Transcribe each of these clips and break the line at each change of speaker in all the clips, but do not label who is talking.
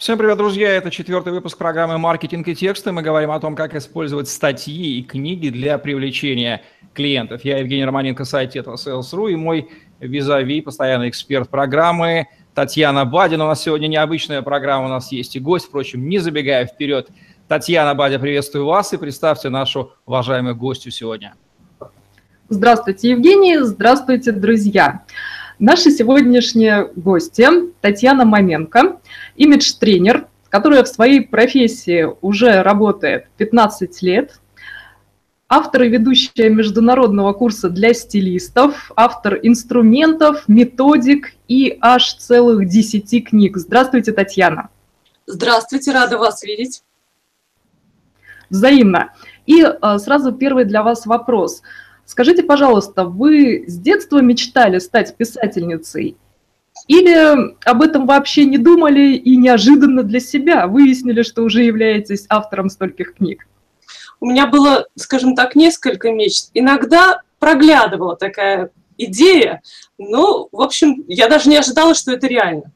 Всем привет, друзья! Это четвертый выпуск программы «Маркетинг и тексты». Мы говорим о том, как использовать статьи и книги для привлечения клиентов. Я Евгений Романенко, сайт этого Sales.ru и мой визави, постоянный эксперт программы Татьяна Бадина. У нас сегодня необычная программа, у нас есть и гость, впрочем, не забегая вперед. Татьяна Бадя, приветствую вас и представьте нашу уважаемую гостью сегодня.
Здравствуйте, Евгений, здравствуйте, друзья. Наши сегодняшние гости Татьяна Маменко, имидж-тренер, которая в своей профессии уже работает 15 лет, автор и ведущая международного курса для стилистов, автор инструментов, методик и аж целых 10 книг. Здравствуйте, Татьяна.
Здравствуйте, рада вас видеть.
Взаимно. И э, сразу первый для вас вопрос – Скажите, пожалуйста, вы с детства мечтали стать писательницей? Или об этом вообще не думали и неожиданно для себя выяснили, что уже являетесь автором стольких книг?
У меня было, скажем так, несколько мечт. Иногда проглядывала такая идея, но, в общем, я даже не ожидала, что это реально.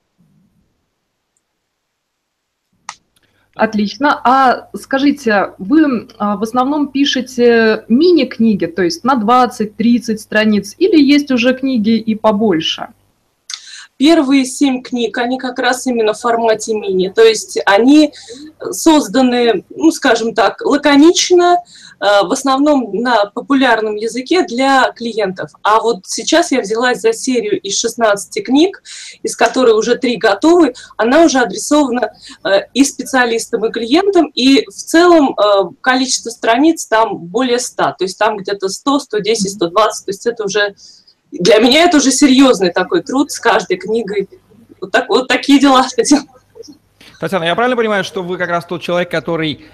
Отлично. А скажите, вы а, в основном пишете мини-книги, то есть на 20-30 страниц, или есть уже книги и побольше?
Первые семь книг, они как раз именно в формате мини, то есть они созданы, ну, скажем так, лаконично, Э, в основном на популярном языке для клиентов. А вот сейчас я взялась за серию из 16 книг, из которых уже три готовы. Она уже адресована э, и специалистам, и клиентам, и в целом э, количество страниц там более 100, то есть там где-то 100, 110, 120, то есть это уже для меня это уже серьезный такой труд с каждой книгой. Вот, так, вот такие дела.
Татьяна, я правильно понимаю, что вы как раз тот человек, который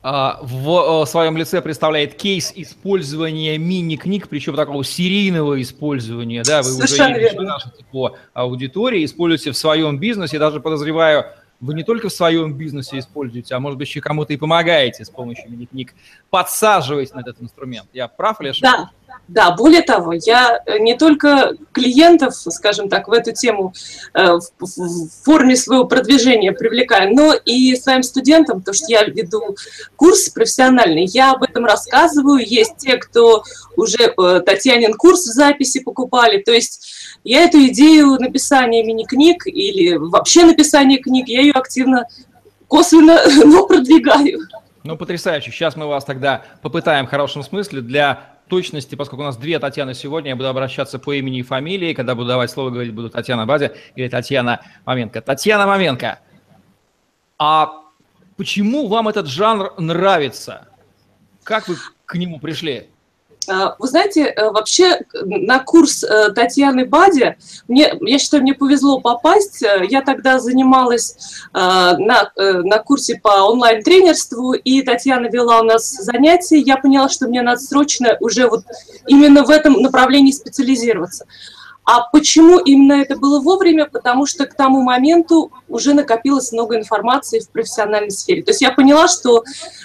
а, в своем лице представляет кейс использования мини-книг, причем такого серийного использования, да, вы Совершенно уже видите нашу по аудитории, используете в своем бизнесе, даже подозреваю, вы не только в своем бизнесе используете, а может быть еще кому-то и помогаете с помощью мини-книг, подсаживаете на этот инструмент. Я прав или ошибаюсь?
Да, да, более того, я э, не только клиентов, скажем так, в эту тему э, в форме своего продвижения привлекаю, но и своим студентам, потому что я веду курс профессиональный, я об этом рассказываю. Есть те, кто уже э, Татьянин курс в записи покупали. То есть я эту идею написания мини-книг или вообще написания книг, я ее активно, косвенно, но продвигаю.
Ну, потрясающе. Сейчас мы вас тогда попытаем в хорошем смысле для точности, поскольку у нас две Татьяны сегодня, я буду обращаться по имени и фамилии. Когда буду давать слово, говорить буду Татьяна Бадя или Татьяна Маменко. Татьяна Маменко, а почему вам этот жанр нравится? Как вы к нему пришли?
А, вы знаете, э, вообще на курс э, Татьяны Бади, мне, я считаю, мне повезло попасть. Э, я тогда занималась на, на курсе по онлайн-тренерству, и Татьяна вела у нас занятия. Я поняла, что мне надо срочно уже вот именно в этом направлении специализироваться. А почему именно это было вовремя? Потому что к тому моменту уже накопилось много информации в профессиональной сфере. То есть я поняла, что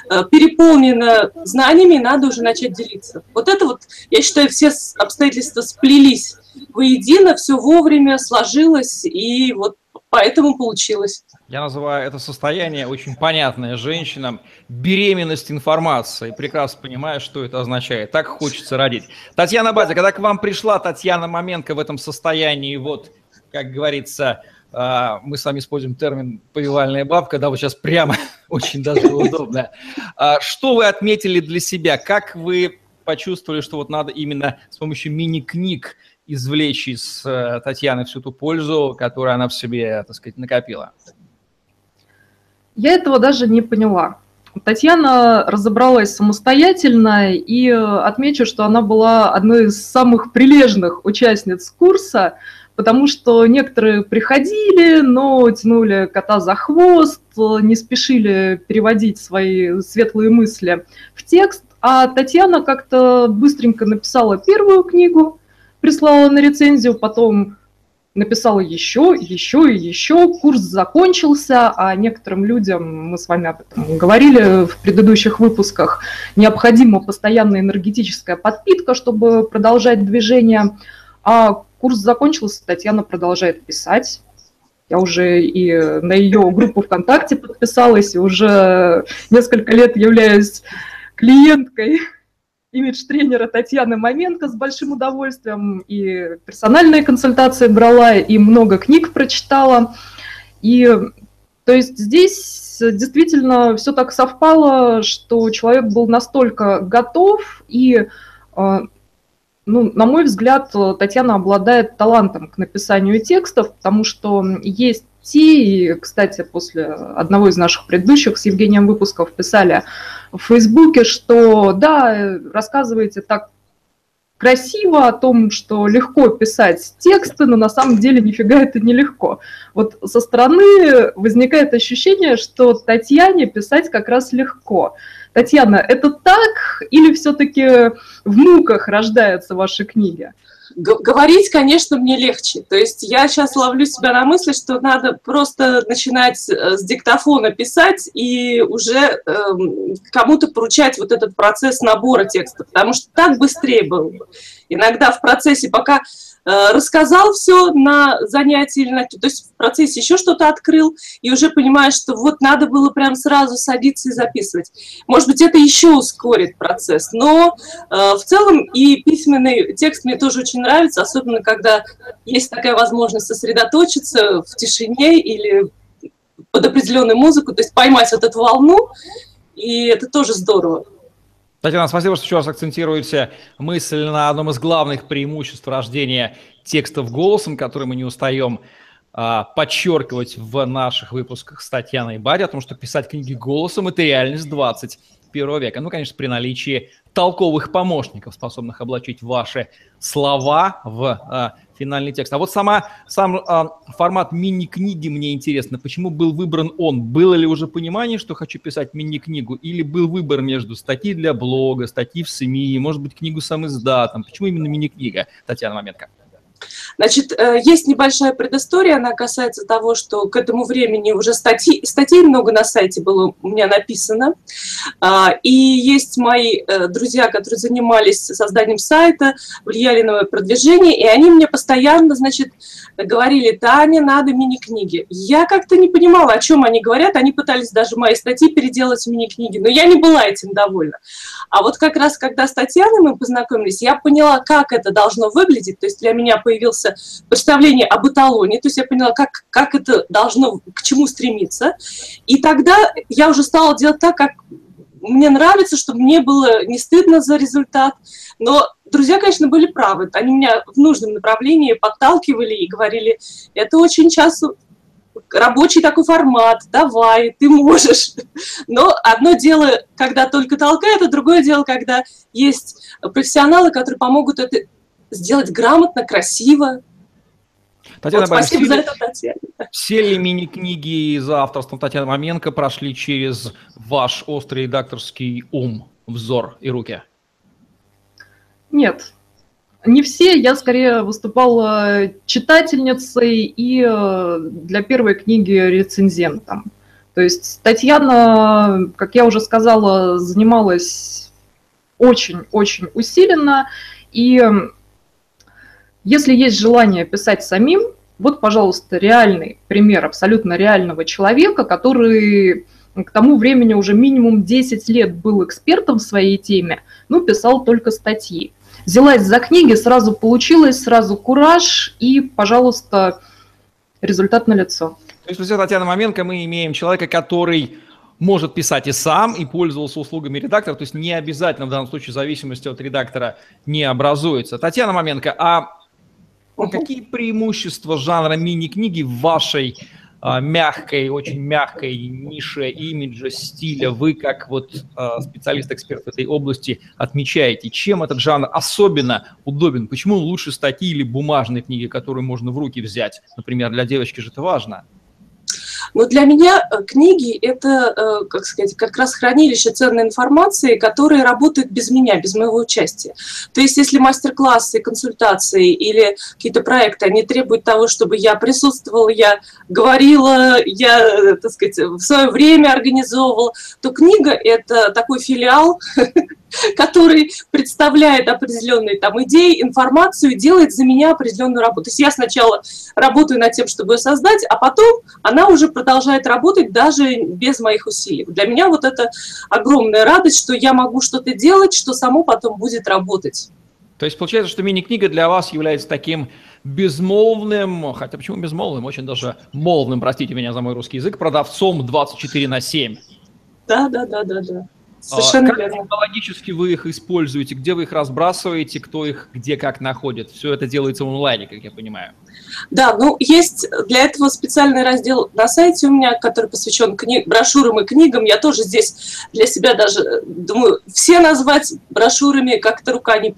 э, переполнена знаниями, надо уже начать делиться. Вот это вот, я считаю, все обстоятельства сплелись воедино, все вовремя сложилось, и вот поэтому получилось.
Я называю это состояние очень понятное женщинам. Беременность информации. Прекрасно понимаю, что это означает. Так хочется родить. Татьяна Бадя, когда к вам пришла Татьяна Маменко в этом состоянии, вот, как говорится, а, мы с вами используем термин «повивальная бабка», да, вот сейчас прямо очень даже удобно. А, что вы отметили для себя? Как вы почувствовали, что вот надо именно с помощью мини-книг извлечь из э, Татьяны всю ту пользу, которую она в себе, так сказать, накопила?
Я этого даже не поняла. Татьяна разобралась самостоятельно, и отмечу, что она была одной из самых прилежных участниц курса, потому что некоторые приходили, но тянули кота за хвост, не спешили переводить свои светлые мысли в текст, а Татьяна как-то быстренько написала первую книгу, прислала на рецензию, потом написала еще, еще и еще, курс закончился, а некоторым людям, мы с вами об этом говорили в предыдущих выпусках, необходима постоянная энергетическая подпитка, чтобы продолжать движение, а курс закончился, Татьяна продолжает писать, Я уже и на ее группу ВКонтакте подписалась, и уже несколько лет являюсь клиенткой имидж-тренера Татьяны Маменко с большим удовольствием. И персональные консультации брала, и много книг прочитала. И то есть здесь действительно все так совпало, что человек был настолько готов и э, ну, на мой взгляд, Татьяна обладает талантом к написанию текстов, потому что есть те, и, кстати, после одного из наших предыдущих с Евгением выпусков писали в Фейсбуке, что да, рассказываете так красиво о том, что легко писать тексты, но на самом деле нифига это нелегко. Вот со стороны возникает ощущение, что Татьяне писать как раз легко. Татьяна, это так или все-таки в муках рождаются ваши книги?
Говорить, конечно, мне легче. То есть я сейчас ловлю себя на мысли, что надо просто начинать э, с диктофона писать и уже э, кому-то поручать вот этот процесс набора текста, потому что так быстрее было бы. Иногда в процессе, пока Э, рассказал все на занятии, или на, то есть в процессе еще что-то открыл, и уже понимаешь, что вот надо было прям сразу садиться и записывать. Может быть, это еще ускорит процесс, но э, в целом и письменный текст мне тоже очень нравится, особенно когда есть такая возможность сосредоточиться в тишине или под определенную музыку, то есть поймать вот эту волну, и это тоже здорово.
Татьяна, спасибо, что еще раз акцентируете мысль на одном из главных преимуществ рождения текстов голосом, который мы не устаем а, подчеркивать в наших выпусках с Татьяной Бади, о том, что писать книги голосом – это реальность 21 века. Ну, конечно, при наличии толковых помощников, способных облачить ваши слова в а, финальный текст. А вот сама, сам а, формат мини-книги мне интересно. Почему был выбран он? Было ли уже понимание, что хочу писать мини-книгу? Или был выбор между статьи для блога, статьи в СМИ, может быть, книгу сам издатом? Почему именно мини-книга, Татьяна Маменко?
Значит, э, есть небольшая предыстория, она касается того, что к этому времени уже статьи, статей много на сайте было у меня написано, а, и есть мои э, друзья, которые занимались созданием сайта, влияли на мое продвижение, и они мне постоянно, значит, говорили, Таня, надо мини-книги. Я как-то не понимала, о чем они говорят, они пытались даже мои статьи переделать в мини-книги, но я не была этим довольна. А вот как раз, когда с Татьяной мы познакомились, я поняла, как это должно выглядеть, то есть для меня появился представление об эталоне, то есть я поняла, как, как это должно, к чему стремиться, и тогда я уже стала делать так, как мне нравится, чтобы мне было не стыдно за результат, но друзья, конечно, были правы. Они меня в нужном направлении подталкивали и говорили, это очень часто рабочий такой формат, давай, ты можешь. Но одно дело, когда только толкает, а другое дело, когда есть профессионалы, которые помогут это сделать грамотно, красиво.
Татьяна вот, спасибо за это, Татьяна. Все ли мини-книги за авторством Татьяны Маменко прошли через ваш острый редакторский ум, взор и руки?
Нет, не все, я скорее выступала читательницей и э, для первой книги рецензентом. То есть Татьяна, как я уже сказала, занималась очень-очень усиленно, и если есть желание писать самим, вот, пожалуйста, реальный пример абсолютно реального человека, который к тому времени уже минимум 10 лет был экспертом в своей теме, ну, писал только статьи взялась за книги, сразу получилось, сразу кураж и, пожалуйста, результат на лицо.
То есть, друзья, Татьяна Маменко, мы имеем человека, который может писать и сам, и пользовался услугами редактора, то есть не обязательно в данном случае зависимости от редактора не образуется. Татьяна Маменко, а какие преимущества жанра мини-книги в вашей а, мягкой, очень мягкой нише имиджа, стиля вы, как вот а, специалист-эксперт в этой области, отмечаете? Чем этот жанр особенно удобен? Почему лучше статьи или бумажные книги, которые можно в руки взять? Например, для девочки же это важно.
Но для меня э, книги – это, э, как сказать, как раз хранилище ценной информации, которая работает без меня, без моего участия. То есть если мастер-классы, консультации или какие-то проекты, они требуют того, чтобы я присутствовала, я говорила, я, э, так сказать, в свое время организовывала, то книга – это такой филиал который представляет определенные там идеи, информацию, делает за меня определенную работу. То есть я сначала работаю над тем, чтобы ее создать, а потом она уже продолжает работать даже без моих усилий. Для меня вот это огромная радость, что я могу что-то делать, что само потом будет работать.
То есть получается, что мини-книга для вас является таким безмолвным, хотя почему безмолвным, очень даже молвным, простите меня за мой русский язык, продавцом 24 на 7.
Да, да, да, да, да.
Совершенно как верно. технологически вы их используете? Где вы их разбрасываете? Кто их где как находит? Все это делается в онлайне, как я понимаю.
Да, ну есть для этого специальный раздел на сайте у меня, который посвящен кни- брошюрам и книгам. Я тоже здесь для себя даже думаю, все назвать брошюрами как-то рука не,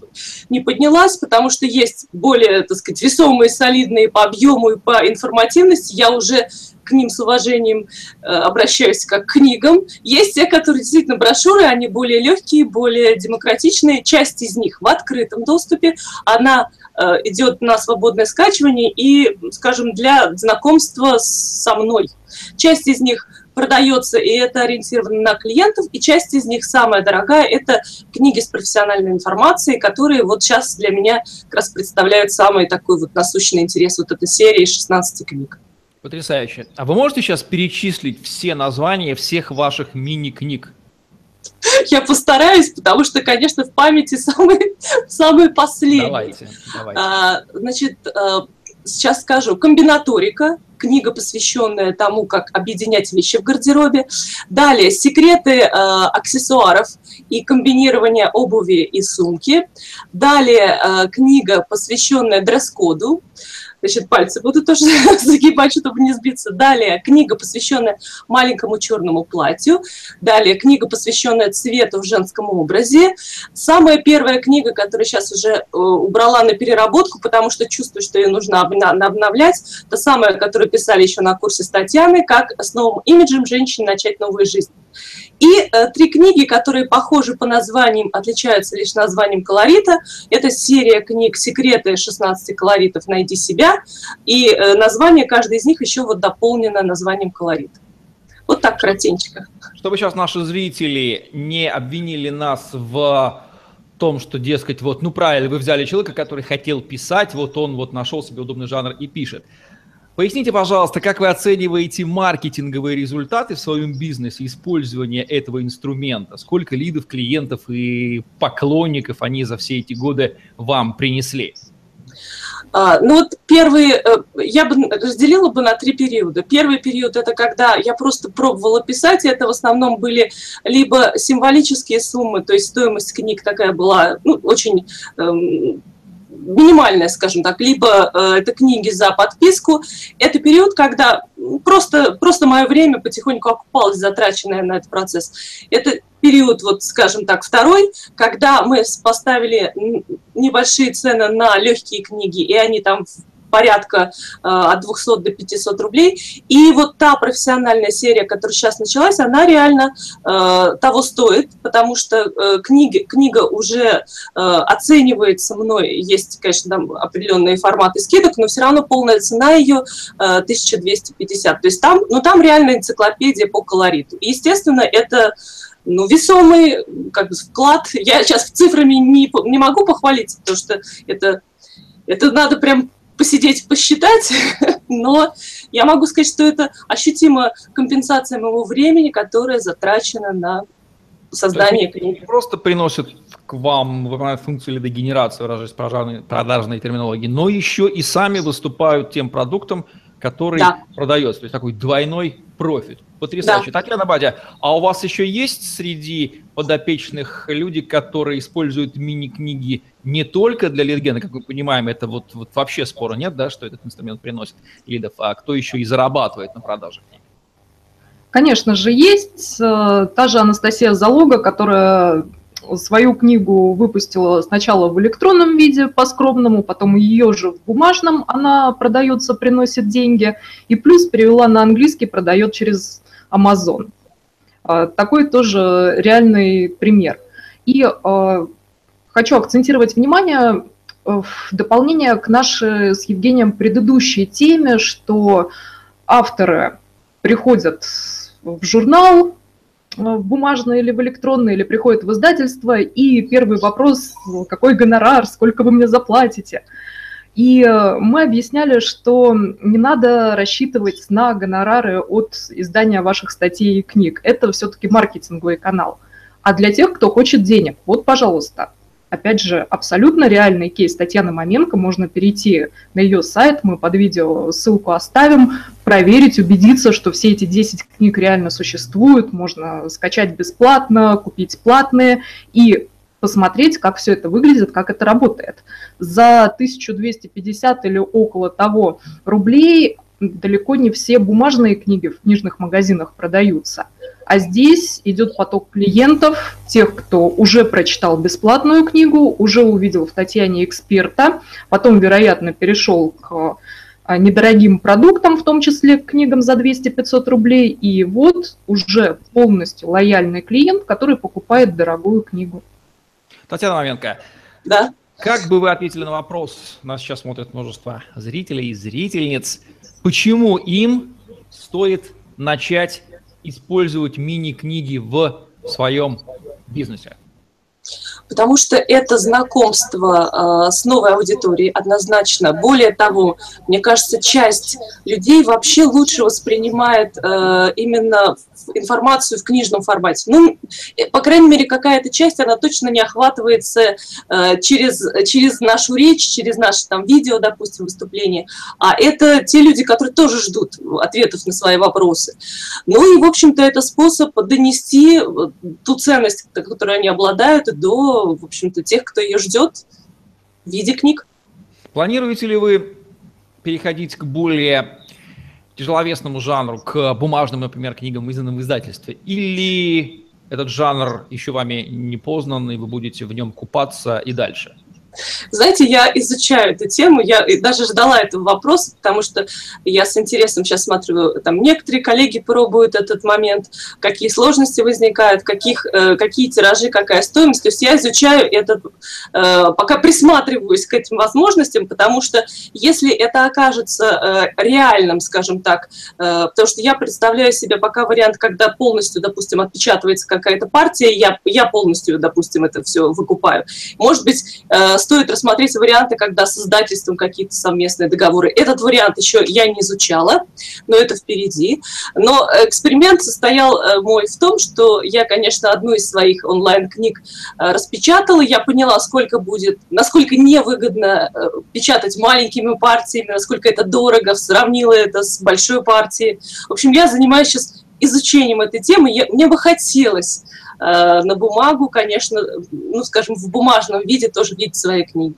не поднялась, потому что есть более, так сказать, весомые, солидные по объему и по информативности. Я уже к ним с уважением э, обращаюсь как к книгам. Есть те, которые действительно брошюры, они более легкие, более демократичные. Часть из них в открытом доступе. Она э, идет на свободное скачивание и, скажем, для знакомства со мной. Часть из них продается, и это ориентировано на клиентов, и часть из них, самая дорогая, это книги с профессиональной информацией, которые вот сейчас для меня как раз представляют самый такой вот насущный интерес вот этой серии 16 книг.
Потрясающе. А вы можете сейчас перечислить все названия всех ваших мини-книг?
Я постараюсь, потому что, конечно, в памяти самые, самые последние. Давайте, давайте. А, значит, а, сейчас скажу. Комбинаторика, книга, посвященная тому, как объединять вещи в гардеробе. Далее, секреты э, аксессуаров и комбинирование обуви и сумки. Далее, э, книга, посвященная дресс-коду значит, пальцы буду тоже загибать, чтобы не сбиться. Далее книга, посвященная маленькому черному платью. Далее книга, посвященная цвету в женском образе. Самая первая книга, которую сейчас уже э, убрала на переработку, потому что чувствую, что ее нужно обновлять. Та самая, которую писали еще на курсе с Татьяной, как с новым имиджем женщины начать новую жизнь. И э, три книги, которые похожи по названиям, отличаются лишь названием колорита. Это серия книг «Секреты 16 колоритов. Найди себя». И э, название каждой из них еще вот дополнено названием колорита. Вот так кратенько.
Чтобы сейчас наши зрители не обвинили нас в том, что, дескать, вот, ну правильно, вы взяли человека, который хотел писать, вот он вот нашел себе удобный жанр и пишет. Поясните, пожалуйста, как вы оцениваете маркетинговые результаты в своем бизнесе, использования этого инструмента? Сколько лидов, клиентов и поклонников они за все эти годы вам принесли?
А, ну вот первый, э, я бы разделила бы на три периода. Первый период это когда я просто пробовала писать, и это в основном были либо символические суммы, то есть стоимость книг такая была ну, очень эм, минимальная, скажем так, либо э, это книги за подписку. Это период, когда просто, просто мое время потихоньку окупалось, затраченное на этот процесс. Это период, вот, скажем так, второй, когда мы поставили небольшие цены на легкие книги, и они там порядка э, от 200 до 500 рублей. И вот та профессиональная серия, которая сейчас началась, она реально э, того стоит, потому что э, книги, книга уже оценивается мной. Есть, конечно, там определенные форматы скидок, но все равно полная цена ее э, 1250. То есть там, ну, там реально энциклопедия по колориту. И, естественно, это ну, весомый как бы, вклад. Я сейчас цифрами не, не могу похвалиться, потому что это, это надо прям посидеть, посчитать, но я могу сказать, что это ощутимая компенсация моего времени, которое затрачено на создание книги.
Просто приносят к вам, выполняют функцию лидогенерации, выражаясь продажной, продажной терминологии, но еще и сами выступают тем продуктом, который да. продается. То есть такой двойной профит. Потрясающе. Да. Татьяна Бадя, а у вас еще есть среди подопечных люди, которые используют мини-книги не только для лидгена, как мы понимаем, это вот, вот вообще спора нет, да, что этот инструмент приносит лидов, а кто еще и зарабатывает на продаже книг?
Конечно же, есть. Э, та же Анастасия Залога, которая свою книгу выпустила сначала в электронном виде по скромному, потом ее же в бумажном она продается, приносит деньги, и плюс перевела на английский, продает через Amazon. А, такой тоже реальный пример. И а, хочу акцентировать внимание э, в дополнение к нашей с Евгением предыдущей теме, что авторы приходят в журнал, в бумажное или в электронное, или приходит в издательство, и первый вопрос, какой гонорар, сколько вы мне заплатите? И э, мы объясняли, что не надо рассчитывать на гонорары от издания ваших статей и книг. Это все-таки маркетинговый канал. А для тех, кто хочет денег, вот, пожалуйста, опять же, абсолютно реальный кейс Татьяны Маменко. Можно перейти на ее сайт, мы под видео ссылку оставим, проверить, убедиться, что все эти 10 книг реально существуют, можно скачать бесплатно, купить платные и посмотреть, как все это выглядит, как это работает. За 1250 или около того рублей далеко не все бумажные книги в книжных магазинах продаются. А здесь идет поток клиентов, тех, кто уже прочитал бесплатную книгу, уже увидел в Татьяне эксперта, потом, вероятно, перешел к а, недорогим продуктам, в том числе к книгам за 200-500 рублей, и вот уже полностью лояльный клиент, который покупает дорогую книгу.
Татьяна Маменко,
да?
как бы вы ответили на вопрос, нас сейчас смотрит множество зрителей и зрительниц, почему им стоит начать использовать мини-книги в своем бизнесе?
Потому что это знакомство э, с новой аудиторией однозначно. Более того, мне кажется, часть людей вообще лучше воспринимает э, именно информацию в книжном формате. Ну, э, по крайней мере, какая-то часть, она точно не охватывается э, через, через нашу речь, через наше там видео, допустим, выступление. А это те люди, которые тоже ждут ответов на свои вопросы. Ну и, в общем-то, это способ донести ту ценность, которой они обладают, до, в общем-то, тех, кто ее ждет в виде книг.
Планируете ли вы переходить к более тяжеловесному жанру, к бумажным, например, книгам, изданным в издательстве? Или этот жанр еще вами не познан, и вы будете в нем купаться и дальше?
Знаете, я изучаю эту тему, я даже ждала этого вопроса, потому что я с интересом сейчас смотрю, там некоторые коллеги пробуют этот момент, какие сложности возникают, каких, э, какие тиражи, какая стоимость. То есть я изучаю этот, э, пока присматриваюсь к этим возможностям, потому что если это окажется э, реальным, скажем так, потому что я представляю себе пока вариант, когда полностью, допустим, отпечатывается какая-то партия, я, я полностью, допустим, это все выкупаю. Может быть, стоит рассмотреть варианты, когда с издательством какие-то совместные договоры. Этот вариант еще я не изучала, но это впереди. Но эксперимент состоял э, мой в том, что я, конечно, одну из своих онлайн-книг э, распечатала, я поняла, сколько будет, насколько невыгодно э, печатать маленькими партиями, насколько это дорого, сравнила это с большой партией. В общем, я занимаюсь сейчас изучением этой темы. Я, мне бы хотелось Э, на бумагу, конечно, ну, скажем, в бумажном виде тоже видеть свои книги.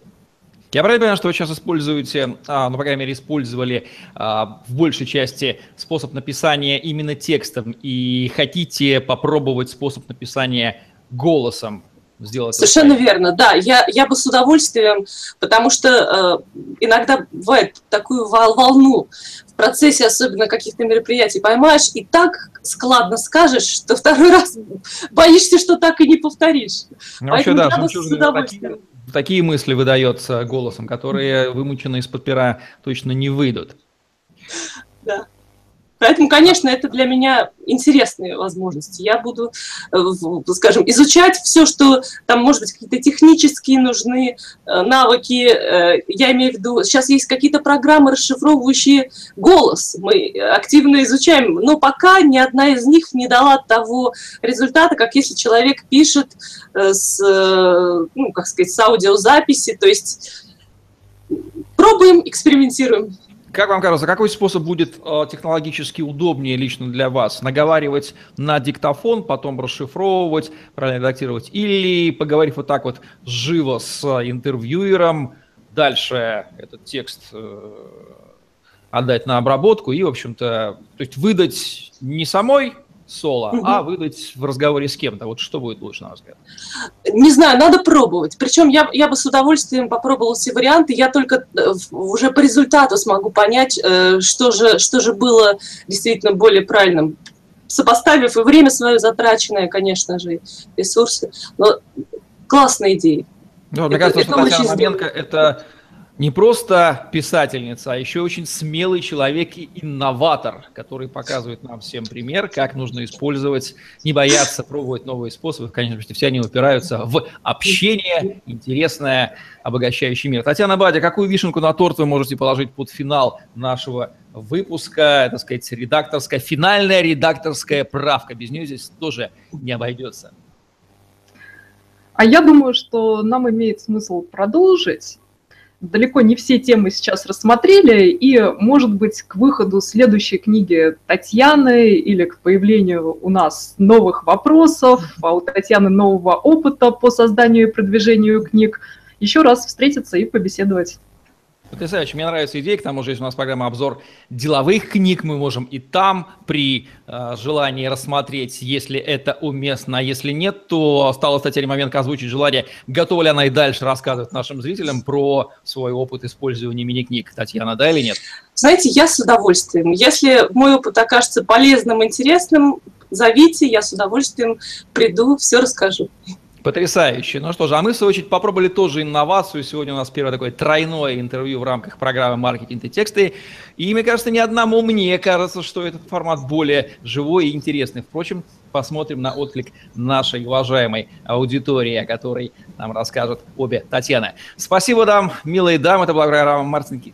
Я правильно понимаю, что вы сейчас используете, а, ну, по крайней мере, использовали а, в большей части способ написания именно текстом и хотите попробовать способ написания голосом сделать.
Совершенно это. верно, да. Я, я бы с удовольствием, потому что э, иногда бывает такую волну процессе особенно каких-то мероприятий поймаешь и так складно скажешь, что второй раз боишься, что так и не повторишь.
Ну, вообще, да, такие, такие мысли выдается голосом, которые вымучены из-под пера точно не выйдут.
Поэтому, конечно, это для меня интересные возможности. Я буду, э, скажем, изучать все, что там, может быть, какие-то технические нужны э, навыки. Э, я имею в виду, сейчас есть какие-то программы, расшифровывающие голос. Мы активно изучаем, но пока ни одна из них не дала того результата, как если человек пишет с, ну, как сказать, с аудиозаписи. То есть пробуем, экспериментируем.
Как вам кажется, какой способ будет э, технологически удобнее лично для вас? Наговаривать на диктофон, потом расшифровывать, правильно редактировать, или поговорив вот так вот живо с интервьюером, дальше этот текст э, отдать на обработку и, в общем-то, то есть выдать не самой соло, угу. а выдать в разговоре с кем-то. Вот что будет лучше, на ваш взгляд?
Не знаю, надо пробовать. Причем я, я бы с удовольствием попробовала все варианты. Я только э, уже по результату смогу понять, э, что же, что же было действительно более правильным. Сопоставив и время свое затраченное, конечно же, ресурсы. Но классная идея.
Ну, мне это, кажется, что Татьяна Маменко – это не просто писательница, а еще очень смелый человек и инноватор, который показывает нам всем пример, как нужно использовать, не бояться пробовать новые способы. Конечно, все они упираются в общение, интересное, обогащающий мир. Татьяна Бадя, какую вишенку на торт вы можете положить под финал нашего выпуска, так сказать, редакторская, финальная редакторская правка? Без нее здесь тоже не обойдется.
А я думаю, что нам имеет смысл продолжить далеко не все темы сейчас рассмотрели, и, может быть, к выходу следующей книги Татьяны или к появлению у нас новых вопросов, а у Татьяны нового опыта по созданию и продвижению книг, еще раз встретиться и побеседовать.
Потрясающе, мне нравится идея, к тому же есть у нас программа обзор деловых книг, мы можем и там при э, желании рассмотреть, если это уместно, а если нет, то осталось Татьяне момент озвучить желание, готова ли она и дальше рассказывать нашим зрителям про свой опыт использования мини-книг. Татьяна, да или нет?
Знаете, я с удовольствием. Если мой опыт окажется полезным, интересным, зовите, я с удовольствием приду, все расскажу.
Потрясающе. Ну что же, а мы, в свою очередь, попробовали тоже инновацию. Сегодня у нас первое такое тройное интервью в рамках программы «Маркетинг и тексты». И, мне кажется, ни одному мне кажется, что этот формат более живой и интересный. Впрочем, посмотрим на отклик нашей уважаемой аудитории, о которой нам расскажут обе Татьяны. Спасибо вам, милые дамы. Это была программа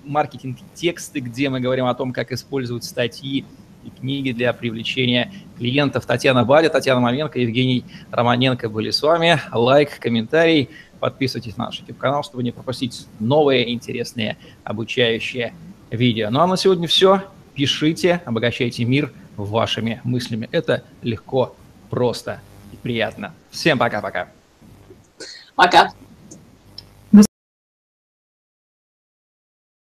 «Маркетинг и тексты», где мы говорим о том, как использовать статьи и книги для привлечения клиентов. Татьяна Бадя, Татьяна Маменко, Евгений Романенко были с вами. Лайк, комментарий, подписывайтесь на наш YouTube-канал, чтобы не пропустить новые интересные обучающие видео. Ну а на сегодня все. Пишите, обогащайте мир вашими мыслями. Это легко, просто и приятно. Всем пока-пока.
Пока. -пока. пока.